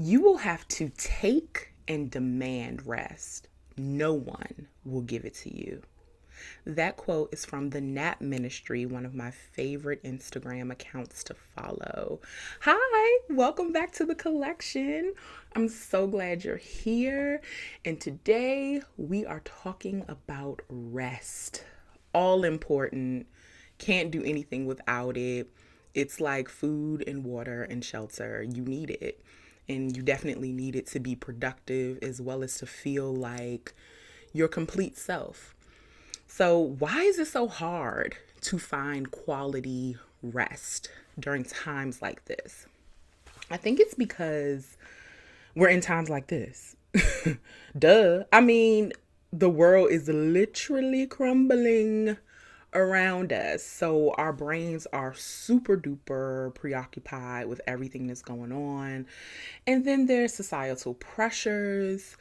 you will have to take and demand rest. No one will give it to you. That quote is from the Nap Ministry, one of my favorite Instagram accounts to follow. Hi, welcome back to the collection. I'm so glad you're here. And today we are talking about rest. All important. Can't do anything without it. It's like food and water and shelter. You need it. And you definitely need it to be productive as well as to feel like your complete self. So, why is it so hard to find quality rest during times like this? I think it's because we're in times like this. Duh. I mean, the world is literally crumbling around us. So our brains are super duper preoccupied with everything that's going on. And then there's societal pressures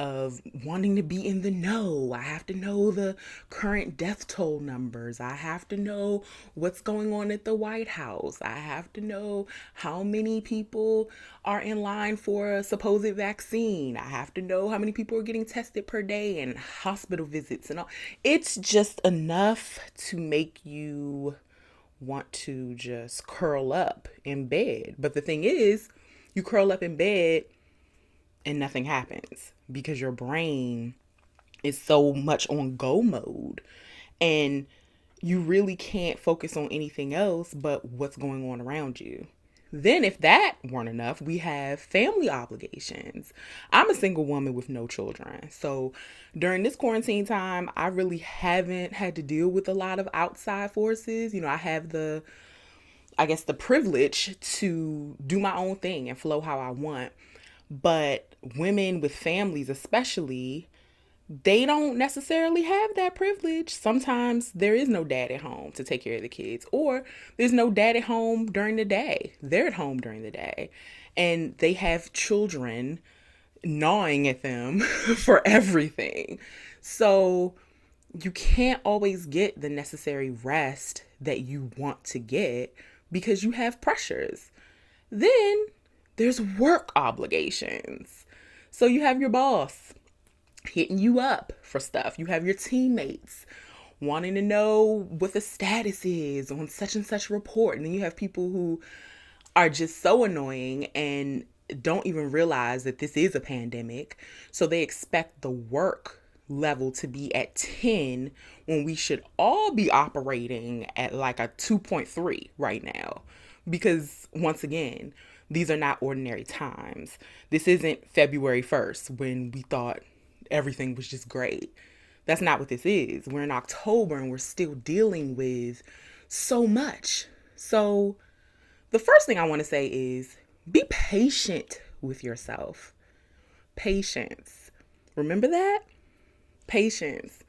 of wanting to be in the know. I have to know the current death toll numbers. I have to know what's going on at the White House. I have to know how many people are in line for a supposed vaccine. I have to know how many people are getting tested per day and hospital visits and all. It's just enough to make you want to just curl up in bed. But the thing is, you curl up in bed and nothing happens because your brain is so much on go mode and you really can't focus on anything else but what's going on around you. Then, if that weren't enough, we have family obligations. I'm a single woman with no children. So, during this quarantine time, I really haven't had to deal with a lot of outside forces. You know, I have the, I guess, the privilege to do my own thing and flow how I want. But women with families, especially, they don't necessarily have that privilege. Sometimes there is no dad at home to take care of the kids, or there's no dad at home during the day. They're at home during the day, and they have children gnawing at them for everything. So you can't always get the necessary rest that you want to get because you have pressures. Then there's work obligations. So you have your boss hitting you up for stuff. You have your teammates wanting to know what the status is on such and such report. And then you have people who are just so annoying and don't even realize that this is a pandemic. So they expect the work level to be at 10 when we should all be operating at like a 2.3 right now. Because once again, these are not ordinary times. This isn't February 1st when we thought everything was just great. That's not what this is. We're in October and we're still dealing with so much. So, the first thing I want to say is be patient with yourself. Patience. Remember that? Patience.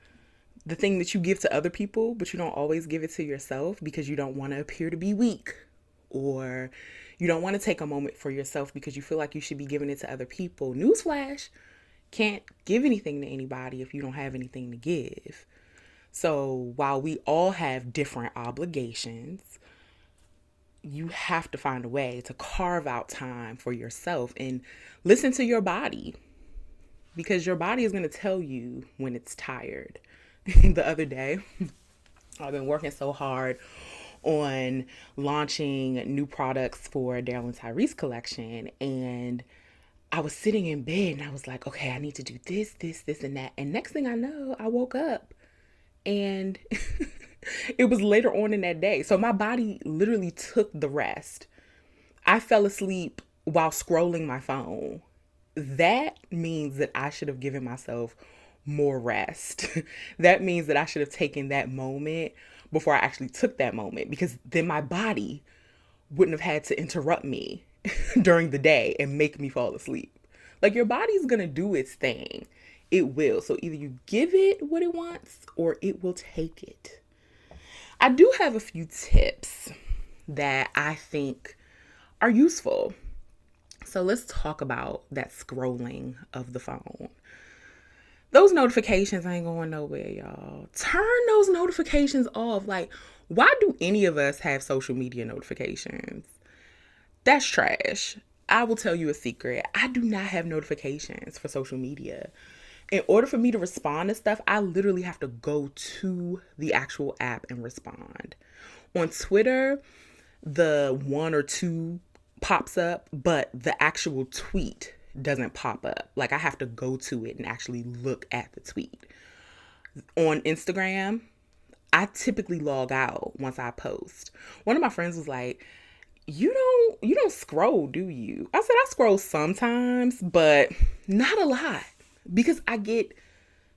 The thing that you give to other people, but you don't always give it to yourself because you don't want to appear to be weak or you don't want to take a moment for yourself because you feel like you should be giving it to other people. Newsflash, can't give anything to anybody if you don't have anything to give. So while we all have different obligations, you have to find a way to carve out time for yourself and listen to your body because your body is going to tell you when it's tired. the other day, I've been working so hard on launching new products for Darylyn Tyrese collection. And I was sitting in bed and I was like, okay, I need to do this, this, this, and that. And next thing I know, I woke up and it was later on in that day. So my body literally took the rest. I fell asleep while scrolling my phone. That means that I should have given myself more rest. that means that I should have taken that moment before I actually took that moment because then my body wouldn't have had to interrupt me during the day and make me fall asleep. Like your body's gonna do its thing. It will. So either you give it what it wants or it will take it. I do have a few tips that I think are useful. So let's talk about that scrolling of the phone those notifications ain't going nowhere, y'all. Turn those notifications off. Like, why do any of us have social media notifications? That's trash. I will tell you a secret. I do not have notifications for social media. In order for me to respond to stuff, I literally have to go to the actual app and respond. On Twitter, the one or two pops up, but the actual tweet doesn't pop up. Like I have to go to it and actually look at the tweet. On Instagram, I typically log out once I post. One of my friends was like, "You don't you don't scroll, do you?" I said I scroll sometimes, but not a lot because I get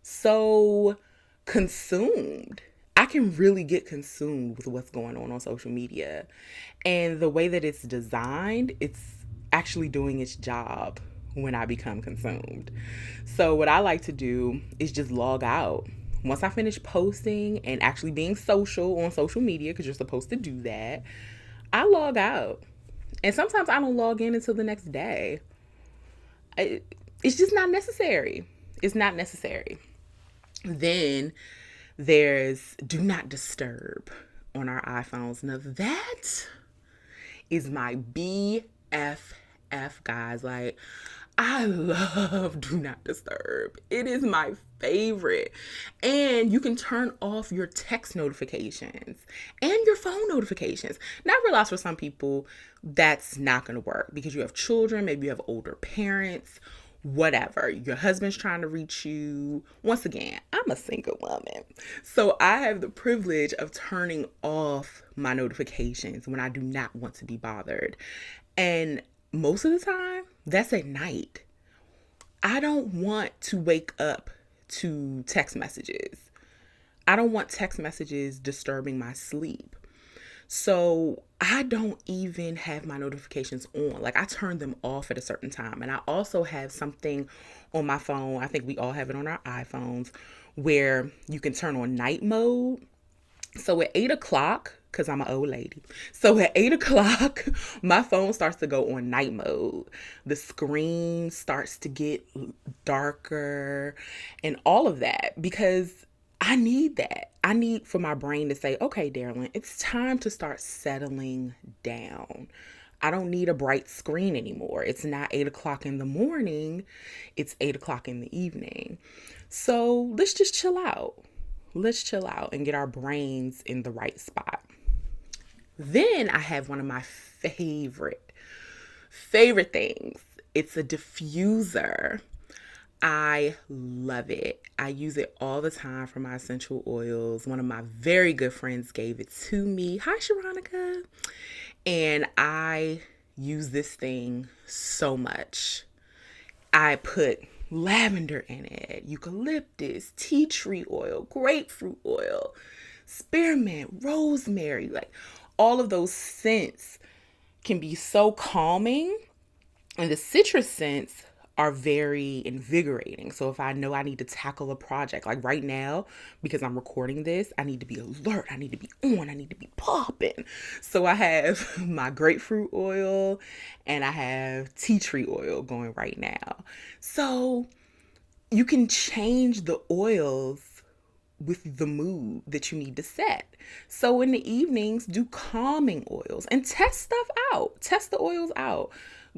so consumed. I can really get consumed with what's going on on social media. And the way that it's designed, it's actually doing its job when I become consumed. So, what I like to do is just log out. Once I finish posting and actually being social on social media, because you're supposed to do that, I log out. And sometimes I don't log in until the next day. it's just not necessary. It's not necessary. Then there's do not disturb on our iPhones. Now that is my BFF, guys. Like, I love Do Not Disturb. It is my favorite. And you can turn off your text notifications and your phone notifications. Now, I realize for some people that's not going to work because you have children, maybe you have older parents, whatever. Your husband's trying to reach you. Once again, I'm a single woman. So I have the privilege of turning off my notifications when I do not want to be bothered. And most of the time, that's at night. I don't want to wake up to text messages. I don't want text messages disturbing my sleep. So I don't even have my notifications on. Like I turn them off at a certain time. And I also have something on my phone. I think we all have it on our iPhones where you can turn on night mode. So at eight o'clock, because I'm an old lady. So at eight o'clock, my phone starts to go on night mode. The screen starts to get darker and all of that because I need that. I need for my brain to say, okay, Darylyn, it's time to start settling down. I don't need a bright screen anymore. It's not eight o'clock in the morning, it's eight o'clock in the evening. So let's just chill out. Let's chill out and get our brains in the right spot. Then I have one of my favorite, favorite things. It's a diffuser. I love it. I use it all the time for my essential oils. One of my very good friends gave it to me. Hi, Sharonica. And I use this thing so much. I put lavender in it, eucalyptus, tea tree oil, grapefruit oil, spearmint, rosemary, like all of those scents can be so calming. And the citrus scents are very invigorating. So if I know I need to tackle a project, like right now, because I'm recording this, I need to be alert, I need to be on, I need to be popping. So I have my grapefruit oil and I have tea tree oil going right now. So you can change the oils with the mood that you need to set. So in the evenings, do calming oils and test stuff out. Test the oils out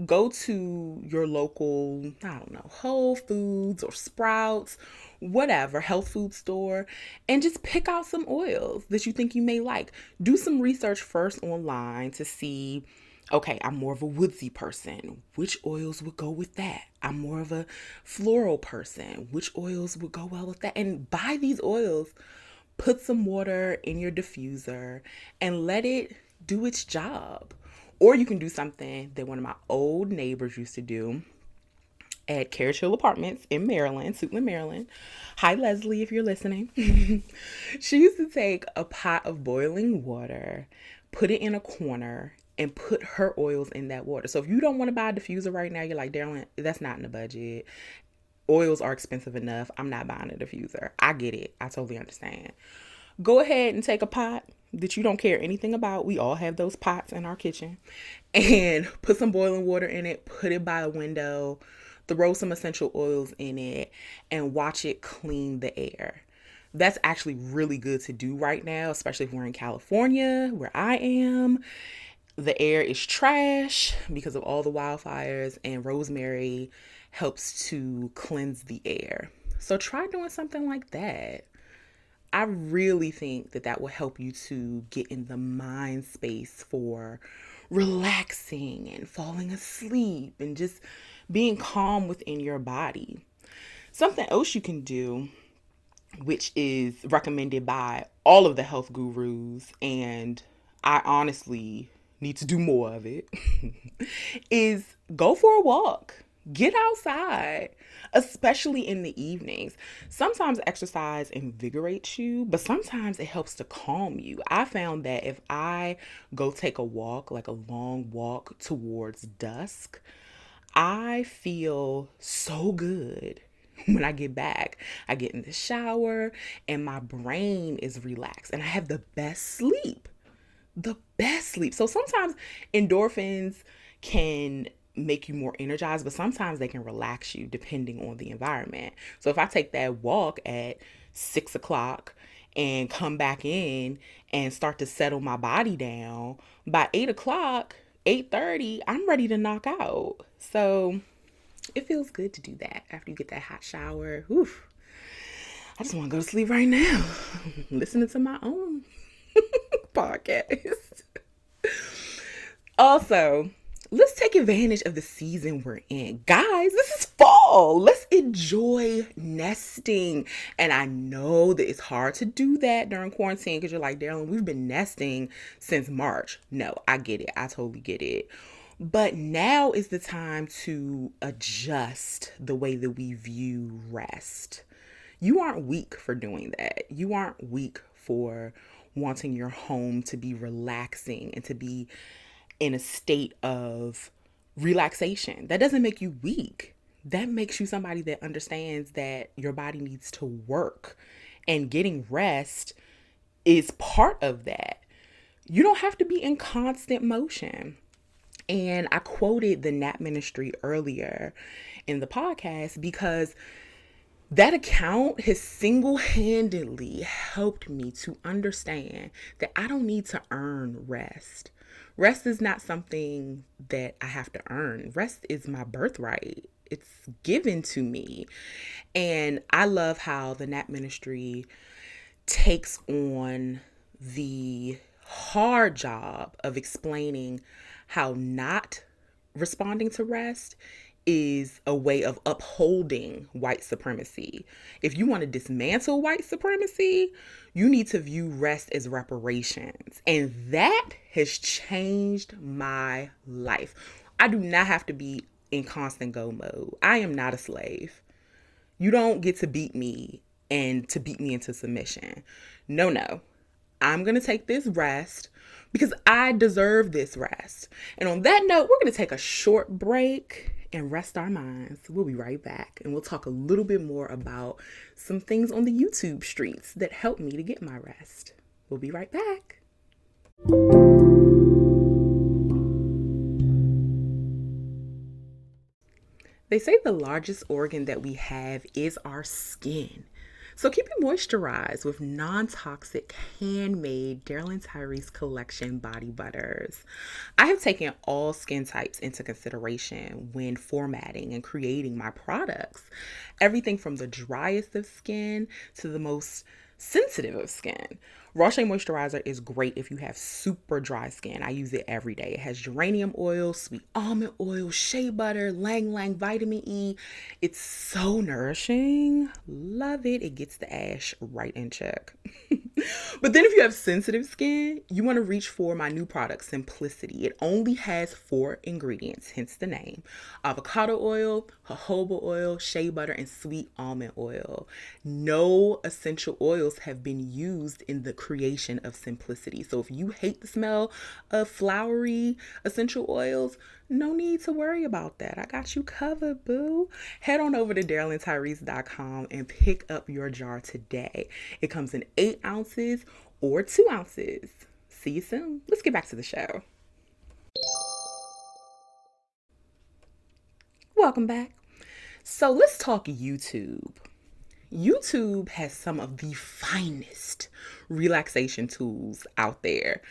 go to your local, I don't know, Whole Foods or Sprouts, whatever, health food store, and just pick out some oils that you think you may like. Do some research first online to see. Okay, I'm more of a woodsy person. Which oils would go with that? I'm more of a floral person. Which oils would go well with that? And buy these oils, put some water in your diffuser, and let it do its job. Or you can do something that one of my old neighbors used to do at Carriage Hill Apartments in Maryland, Suitland, Maryland. Hi, Leslie, if you're listening. she used to take a pot of boiling water, put it in a corner, and put her oils in that water. So if you don't want to buy a diffuser right now, you're like, Darylyn, that's not in the budget. Oils are expensive enough. I'm not buying a diffuser. I get it. I totally understand. Go ahead and take a pot, that you don't care anything about. We all have those pots in our kitchen. And put some boiling water in it, put it by a window, throw some essential oils in it, and watch it clean the air. That's actually really good to do right now, especially if we're in California, where I am. The air is trash because of all the wildfires, and rosemary helps to cleanse the air. So try doing something like that. I really think that that will help you to get in the mind space for relaxing and falling asleep and just being calm within your body. Something else you can do, which is recommended by all of the health gurus, and I honestly need to do more of it, is go for a walk. Get outside, especially in the evenings. Sometimes exercise invigorates you, but sometimes it helps to calm you. I found that if I go take a walk, like a long walk towards dusk, I feel so good when I get back. I get in the shower and my brain is relaxed and I have the best sleep. The best sleep. So sometimes endorphins can make you more energized, but sometimes they can relax you depending on the environment. So if I take that walk at six o'clock and come back in and start to settle my body down, by eight o'clock, 8:30, I'm ready to knock out. So it feels good to do that after you get that hot shower. Oof. I just want to go to sleep right now, listening to my own podcast. also, let's take advantage of the season we're in. Guys, this is fall. Let's enjoy nesting. And I know that it's hard to do that during quarantine because you're like, Darylyn, we've been nesting since March. No, I get it. I totally get it. But now is the time to adjust the way that we view rest. You aren't weak for doing that. You aren't weak for wanting your home to be relaxing and to be in a state of relaxation. That doesn't make you weak. That makes you somebody that understands that your body needs to work and getting rest is part of that. You don't have to be in constant motion. And I quoted the Nap Ministry earlier in the podcast because that account has single handedly helped me to understand that I don't need to earn rest. Rest is not something that I have to earn. Rest is my birthright. It's given to me. And I love how the Nap Ministry takes on the hard job of explaining how not responding to rest is a way of upholding white supremacy. If you want to dismantle white supremacy, you need to view rest as reparations. And that has changed my life. I do not have to be in constant go mode. I am not a slave. You don't get to beat me and to beat me into submission. No, no. I'm going to take this rest because I deserve this rest. And on that note, we're going to take a short break and rest our minds. We'll be right back and we'll talk a little bit more about some things on the YouTube streets that help me to get my rest. We'll be right back. They say the largest organ that we have is our skin. So keep it moisturized with non-toxic handmade Darylyn Tyrese collection body butters. I have taken all skin types into consideration when formatting and creating my products. Everything from the driest of skin to the most sensitive of skin. Roche moisturizer is great if you have super dry skin. I use it every day. It has geranium oil, sweet almond oil, shea butter, ylang ylang vitamin E. It's so nourishing. Love it. It gets the ash right in check. but then if you have sensitive skin, you want to reach for my new product, Simplicity. It only has four ingredients, hence the name avocado oil, jojoba oil, shea butter, and sweet almond oil. No essential oils have been used in the creation of simplicity. So if you hate the smell of flowery essential oils, no need to worry about that. I got you covered, boo. Head on over to DarylynTyrese.com and pick up your jar today. It comes in eight ounces or two ounces. See you soon. Let's get back to the show. Welcome back. So let's talk YouTube. YouTube has some of the finest relaxation tools out there.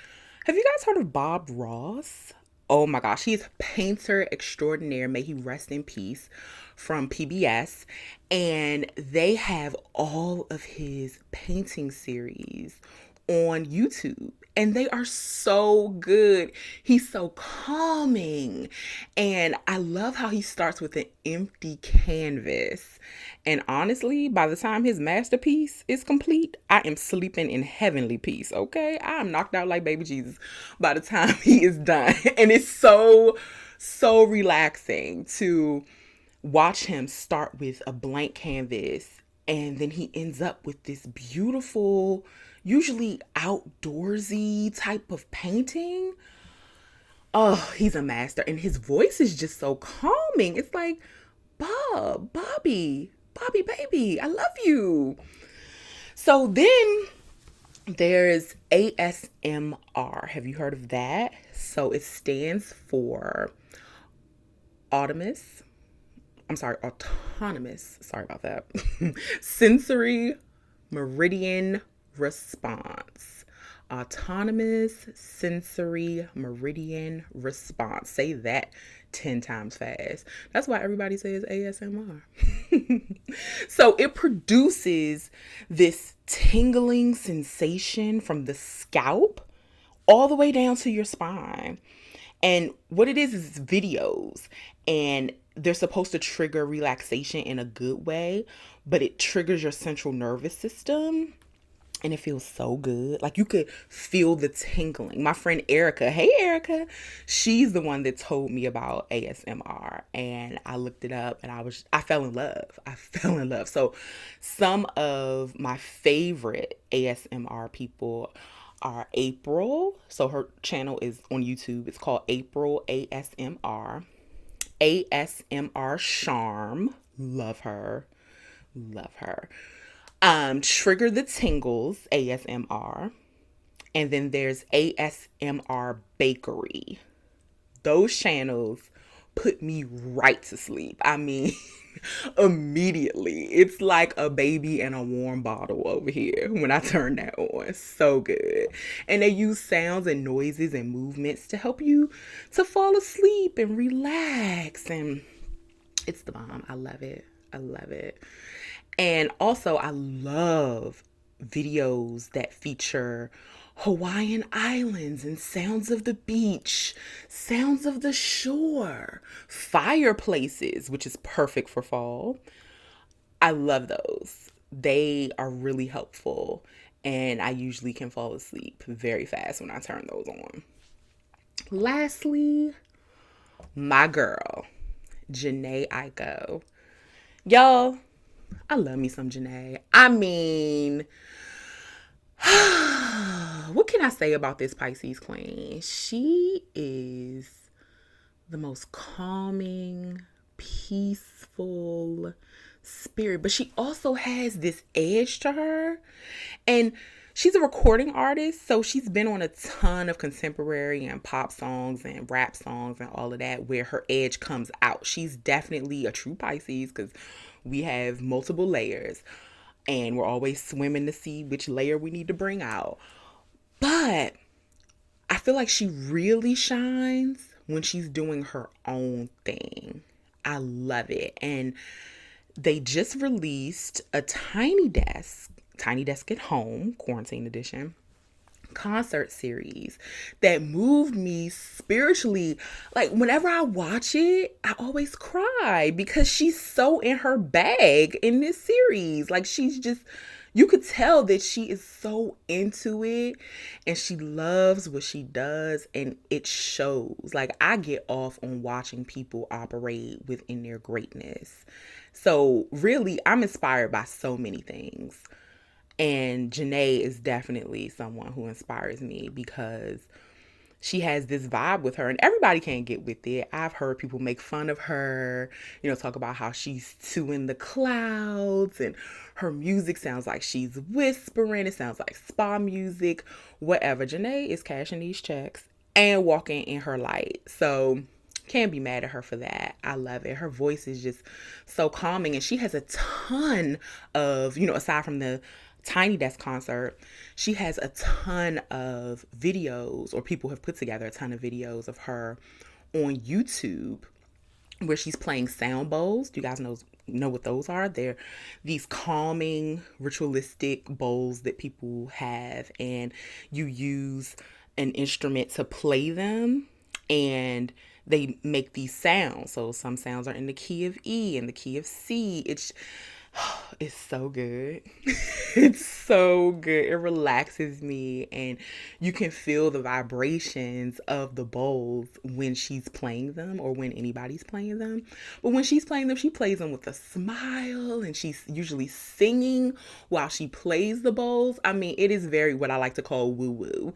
Have you guys heard of Bob Ross? Oh my gosh, he's painter extraordinaire. May he rest in peace from PBS. And they have all of his painting series on YouTube and they are so good. He's so calming. And I love how he starts with an empty canvas. And honestly, by the time his masterpiece is complete, I am sleeping in heavenly peace, okay? I am knocked out like baby Jesus by the time he is done. And it's so, so relaxing to watch him start with a blank canvas and then he ends up with this beautiful usually outdoorsy type of painting. Oh, he's a master. And his voice is just so calming. It's like, Bob, Bobby, Bobby, baby, I love you. So then there's ASMR. Have you heard of that? So it stands for Autonomous. I'm sorry, autonomous. Sorry about that. Sensory Meridian response. Autonomous sensory meridian response. Say that 10 times fast. That's why everybody says ASMR. so it produces this tingling sensation from the scalp all the way down to your spine. And what it is is videos, and they're supposed to trigger relaxation in a good way, but it triggers your central nervous system and it feels so good. Like you could feel the tingling. My friend Erica, hey Erica, she's the one that told me about ASMR and I looked it up and I was I fell in love. I fell in love. So some of my favorite ASMR people are April. So her channel is on YouTube. It's called April ASMR. ASMR Charm. Love her. Love her um, Trigger the Tingles ASMR. And then there's ASMR Bakery. Those channels put me right to sleep. I mean, immediately. It's like a baby in a warm bottle over here when I turn that on. So good. And they use sounds and noises and movements to help you to fall asleep and relax. And it's the bomb. I love it. I love it. And also, I love videos that feature Hawaiian islands and sounds of the beach, sounds of the shore, fireplaces, which is perfect for fall. I love those. They are really helpful, and I usually can fall asleep very fast when I turn those on. Lastly, my girl, Jhené Aiko. Y'all, I love me some Jhené. I mean, what can I say about this Pisces queen? She is the most calming, peaceful spirit, but she also has this edge to her. And she's a recording artist, so she's been on a ton of contemporary and pop songs and rap songs and all of that where her edge comes out. She's definitely a true Pisces because we have multiple layers and we're always swimming to see which layer we need to bring out. But I feel like she really shines when she's doing her own thing. I love it. And they just released a tiny desk, tiny desk at home, quarantine edition concert series that moved me spiritually. Like, whenever I watch it, I always cry because she's so in her bag in this series. Like, she's just, you could tell that she is so into it and she loves what she does, and it shows. Like, I get off on watching people operate within their greatness. So, really, I'm inspired by so many things. And Jhené is definitely someone who inspires me because she has this vibe with her and everybody can't get with it. I've heard people make fun of her, you know, talk about how she's too in the clouds and her music sounds like she's whispering. It sounds like spa music, whatever. Jhené is cashing these checks and walking in her light. So can't be mad at her for that. I love it. Her voice is just so calming and she has a ton of, you know, aside from the Tiny Desk concert, she has a ton of videos, or people have put together a ton of videos of her on YouTube where she's playing sound bowls. Do you guys know know what those are? They're these calming, ritualistic bowls that people have, and you use an instrument to play them, and they make these sounds. So some sounds are in the key of E and the key of C. It's it's so good. it's so good. It relaxes me, and you can feel the vibrations of the bowls when she's playing them or when anybody's playing them. But when she's playing them, she plays them with a smile, and she's usually singing while she plays the bowls. I mean, it is very what I like to call woo woo.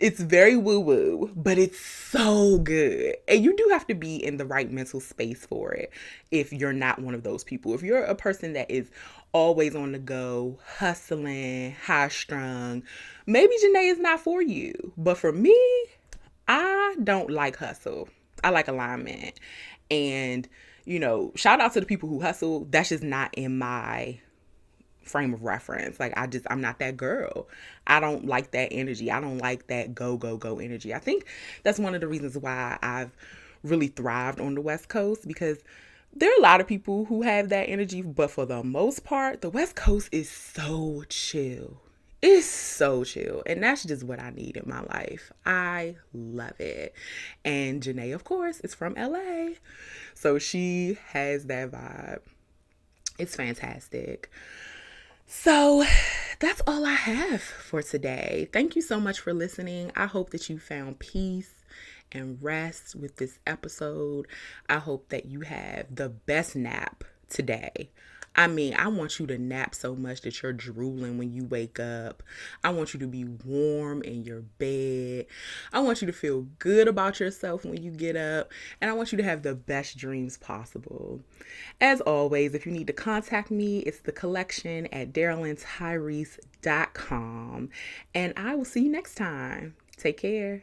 It's very woo woo, but it's so good. And you do have to be in the right mental space for it if you're not one of those people. If you're a person that is always on the go, hustling, high strung, maybe Jhené is not for you. But for me, I don't like hustle. I like alignment. And, you know, shout out to the people who hustle. That's just not in my frame of reference. Like I just I'm not that girl. I don't like that energy. I don't like that go go go energy. I think that's one of the reasons why I've really thrived on the West Coast because there are a lot of people who have that energy, but for the most part, the West Coast is so chill. It's so chill. And that's just what I need in my life. I love it. And Jhené, of course, is from LA. So she has that vibe. It's fantastic. So that's all I have for today. Thank you so much for listening. I hope that you found peace and rest with this episode. I hope that you have the best nap today. I mean, I want you to nap so much that you're drooling when you wake up. I want you to be warm in your bed. I want you to feel good about yourself when you get up. And I want you to have the best dreams possible. As always, if you need to contact me, it's the collection at darylyntyrese.com. And I will see you next time. Take care.